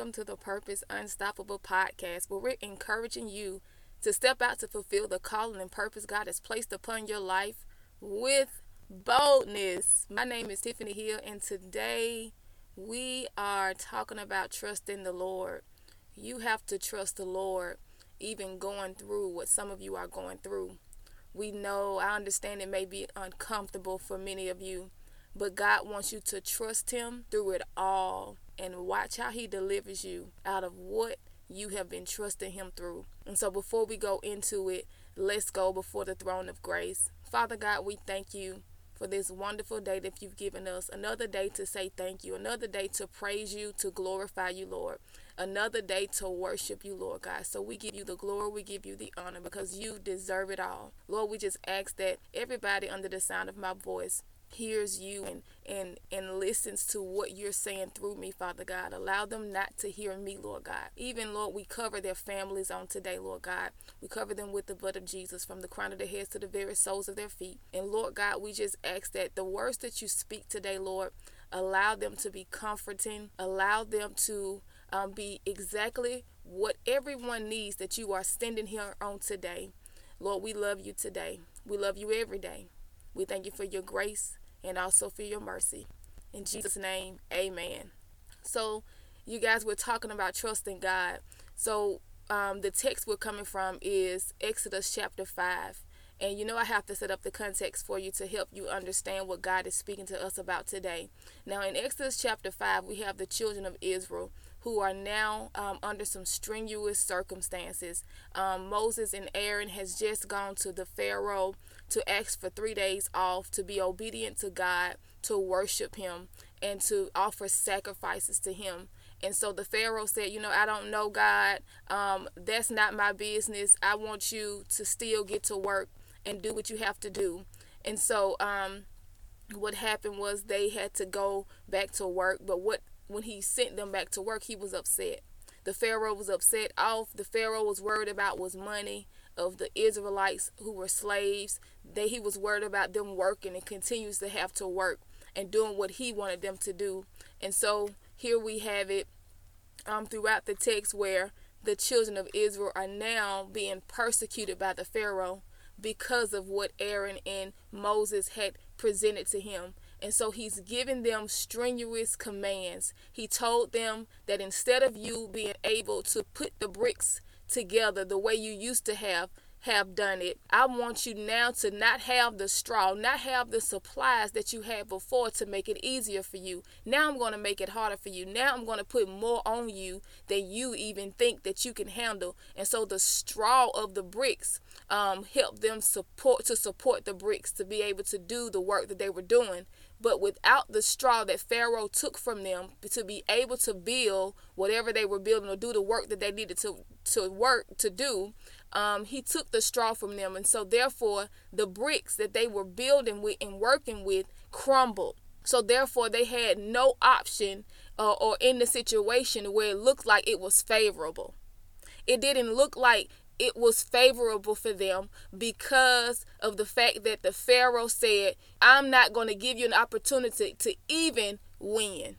welcome to the Purpose Unstoppable podcast, where we're encouraging you to step out to fulfill the calling and purpose God has placed upon your life with boldness. My name is Tiffany Hill, and today we are talking about trusting the Lord. You have to trust the Lord, even going through what some of you are going through. We know, I understand it may be uncomfortable for many of you, but God wants you to trust Him through it all and watch how He delivers you out of what you have been trusting Him through. And so, before we go into it, let's go before the throne of grace. Father God, we thank you for this wonderful day that you've given us. Another day to say thank you. Another day to praise you, to glorify you, Lord. Another day to worship you, Lord God. So we give you the glory, we give you the honor because you deserve it all. Lord, we just ask that everybody under the sound of my voice hears you and and and listens to what you're saying through me father god. Allow them not to hear me lord god. Even lord we cover their families on today lord god. We cover them with the blood of jesus from the crown of their heads to the very soles of their feet. And lord god we just ask that the words that you speak today lord allow them to be comforting. Allow them to um, be exactly what everyone needs that you are standing here on today. Lord we love you today. We love you every day. We thank you for your grace and also for your mercy. In Jesus' name, amen. So, you guys, we're talking about trusting God. So, um, the text we're coming from is Exodus chapter 5. And you know, I have to set up the context for you to help you understand what God is speaking to us about today. Now, in Exodus chapter 5, we have the children of Israel who are now um, under some strenuous circumstances. Um, Moses and Aaron has just gone to the Pharaoh to ask for three days off to be obedient to God, to worship Him, and to offer sacrifices to Him. And so the Pharaoh said, You know, I don't know God. Um, that's not my business. I want you to still get to work and do what you have to do. And so, um, what happened was they had to go back to work. But what when he sent them back to work, he was upset. The Pharaoh was upset. off. the Pharaoh was worried about was money of the Israelites who were slaves. They he was worried about them working and continues to have to work and doing what he wanted them to do. And so here we have it um, throughout the text where the children of Israel are now being persecuted by the Pharaoh because of what Aaron and Moses had presented to him. And so he's giving them strenuous commands. He told them that instead of you being able to put the bricks together the way you used to have have done it. I want you now to not have the straw, not have the supplies that you had before to make it easier for you. Now I'm going to make it harder for you. Now I'm going to put more on you than you even think that you can handle. And so the straw of the bricks um, helped them support to support the bricks to be able to do the work that they were doing. But without the straw that Pharaoh took from them to be able to build whatever they were building or do the work that they needed to, to work to do, um, he took the straw from them. And so, therefore, the bricks that they were building with and working with crumbled. So, therefore, they had no option uh, or in the situation where it looked like it was favorable. It didn't look like it was favorable for them because of the fact that the Pharaoh said, I'm not going to give you an opportunity to even win.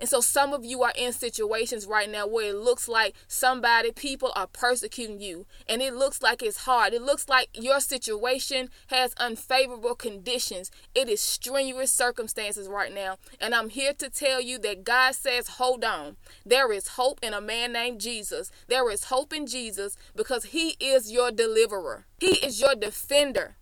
And so some of you are in situations right now where it looks like somebody, people are persecuting you. And it looks like it's hard. It looks like your situation has unfavorable conditions. It is strenuous circumstances right now. And I'm here to tell you that God says, hold on. There is hope in a man named Jesus. There is hope in Jesus because he is your deliverer. He is your defender.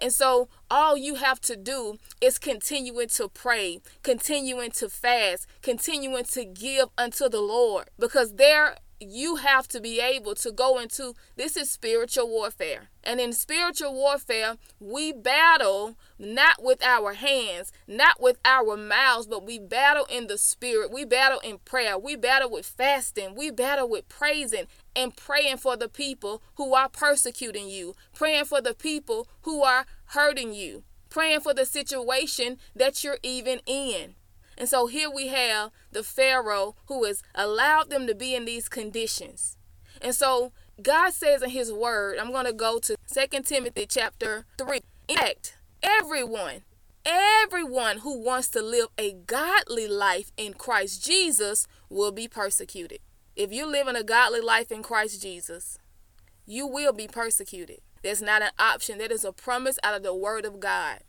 And so all you have to do is continuing to pray, continuing to fast, continuing to give unto the Lord because there you have to be able to go into this is spiritual warfare. And in spiritual warfare, we battle not with our hands, not with our mouths, but we battle in the spirit. We battle in prayer. We battle with fasting. We battle with praising and praying for the people who are persecuting you, praying for the people who are hurting you, praying for the situation that you're even in. And so here we have the Pharaoh who has allowed them to be in these conditions. And so God says in his word, I'm going to go to 2 Timothy chapter 3. In fact, everyone, everyone who wants to live a godly life in Christ Jesus will be persecuted. If you live in a godly life in Christ Jesus, you will be persecuted. That's not an option. That is a promise out of the Word of God.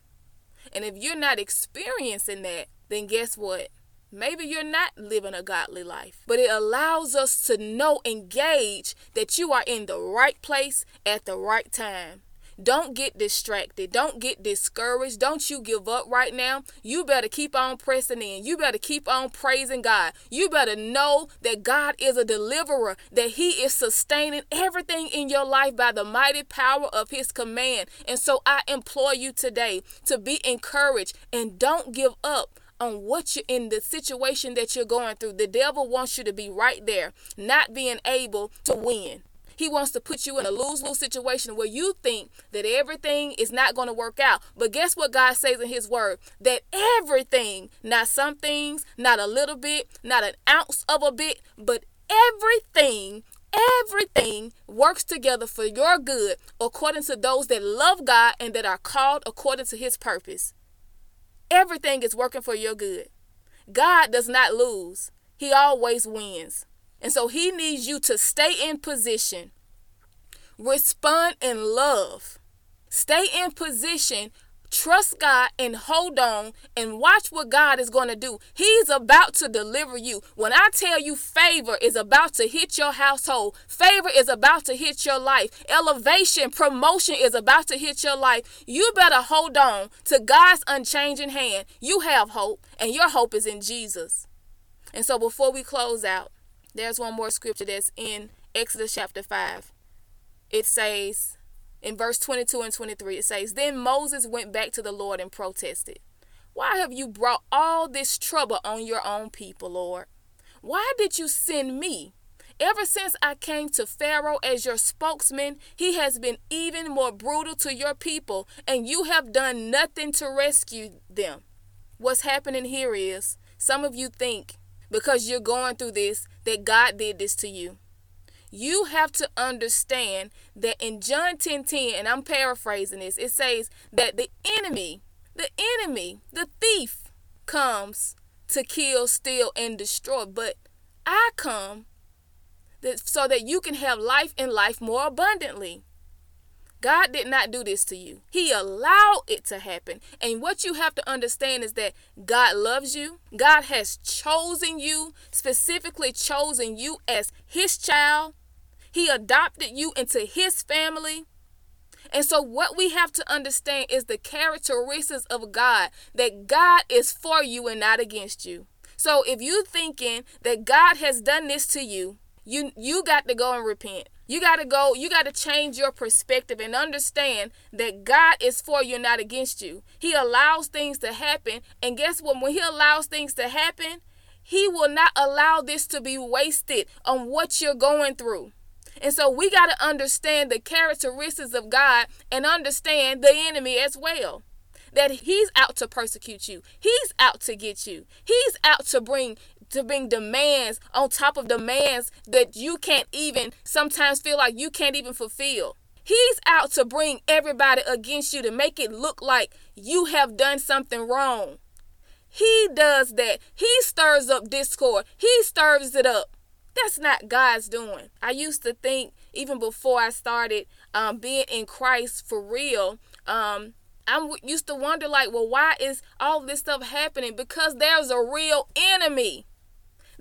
And if you're not experiencing that, then guess what? Maybe you're not living a godly life, but it allows us to know and gauge that you are in the right place at the right time. Don't get distracted. Don't get discouraged. Don't you give up right now. You better keep on pressing in. You better keep on praising God. You better know that God is a deliverer, that He is sustaining everything in your life by the mighty power of His command. And so I implore you today to be encouraged and don't give up on what you're in the situation that you're going through. The devil wants you to be right there, not being able to win. He wants to put you in a lose lose situation where you think that everything is not going to work out. But guess what God says in His Word? That everything, not some things, not a little bit, not an ounce of a bit, but everything everything works together for your good according to those that love God and that are called according to his purpose. Everything is working for your good. God does not lose, He always wins. And so He needs you to stay in position, respond in love, stay in position Trust God and hold on and watch what God is going to do. He's about to deliver you. When I tell you favor is about to hit your household, favor is about to hit your life, elevation, promotion is about to hit your life, you better hold on to God's unchanging hand. You have hope, and your hope is in Jesus. And so before we close out, there's one more scripture that's in Exodus chapter 5. It says, in verse 22 and 23, it says, Then Moses went back to the Lord and protested. Why have you brought all this trouble on your own people, Lord? Why did you send me? Ever since I came to Pharaoh as your spokesman, he has been even more brutal to your people, and you have done nothing to rescue them. What's happening here is some of you think because you're going through this that God did this to you you have to understand that in John 10 10, and I'm paraphrasing this, it says that the enemy, the enemy, the thief comes to kill, steal, and destroy. But I come that, so that you can have life and life more abundantly. God did not do this to you. He allowed it to happen. And what you have to understand is that God loves you. God has chosen you, specifically chosen you as his child. He adopted you into his family. And so, what we have to understand is the characteristics of God that God is for you and not against you. So, if you're thinking that God has done this to you, you you got to go and repent. You got to go, you got to change your perspective and understand that God is for you, not against you. He allows things to happen. And guess what? When He allows things to happen, He will not allow this to be wasted on what you're going through. And so we got to understand the characteristics of God and understand the enemy as well. That he's out to persecute you. He's out to get you. He's out to bring to bring demands on top of demands that you can't even sometimes feel like you can't even fulfill. He's out to bring everybody against you to make it look like you have done something wrong. He does that. He stirs up discord. He stirs it up. That's not God's doing. I used to think, even before I started um, being in Christ for real, um, I used to wonder, like, well, why is all this stuff happening? Because there's a real enemy.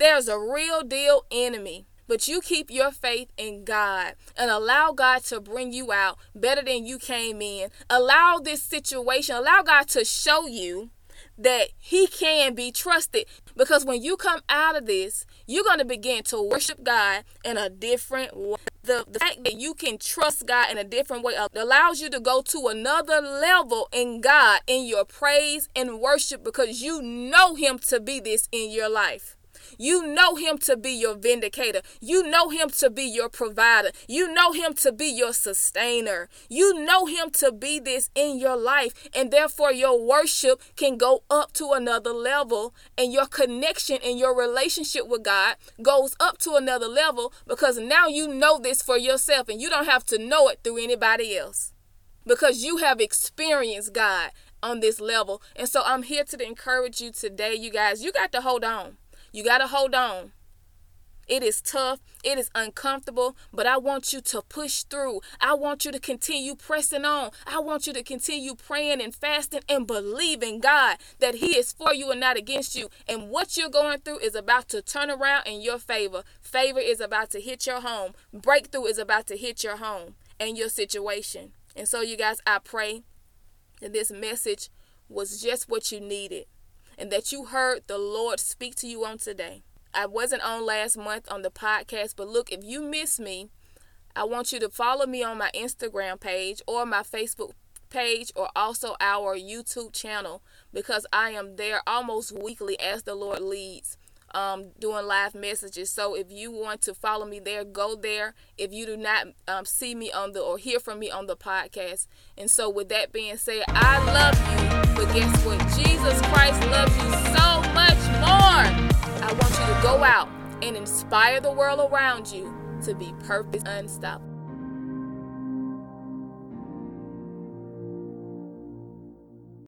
There's a real deal enemy. But you keep your faith in God and allow God to bring you out better than you came in. Allow this situation, allow God to show you that He can be trusted. Because when you come out of this, you're going to begin to worship God in a different way. The, the fact that you can trust God in a different way allows you to go to another level in God in your praise and worship because you know Him to be this in your life. You know him to be your vindicator. You know him to be your provider. You know him to be your sustainer. You know him to be this in your life. And therefore, your worship can go up to another level. And your connection and your relationship with God goes up to another level because now you know this for yourself and you don't have to know it through anybody else because you have experienced God on this level. And so I'm here to encourage you today, you guys. You got to hold on. You got to hold on. It is tough. It is uncomfortable, but I want you to push through. I want you to continue pressing on. I want you to continue praying and fasting and believing God that He is for you and not against you. And what you're going through is about to turn around in your favor. Favor is about to hit your home. Breakthrough is about to hit your home and your situation. And so, you guys, I pray that this message was just what you needed and that you heard the Lord speak to you on today. I wasn't on last month on the podcast, but look, if you miss me, I want you to follow me on my Instagram page or my Facebook page or also our YouTube channel because I am there almost weekly as the Lord leads um, doing live messages. So if you want to follow me there, go there. If you do not um, see me on the or hear from me on the podcast. And so with that being said, I love you. But guess what? Jesus Christ loves you so much more. I want you to go out and inspire the world around you to be purpose unstoppable.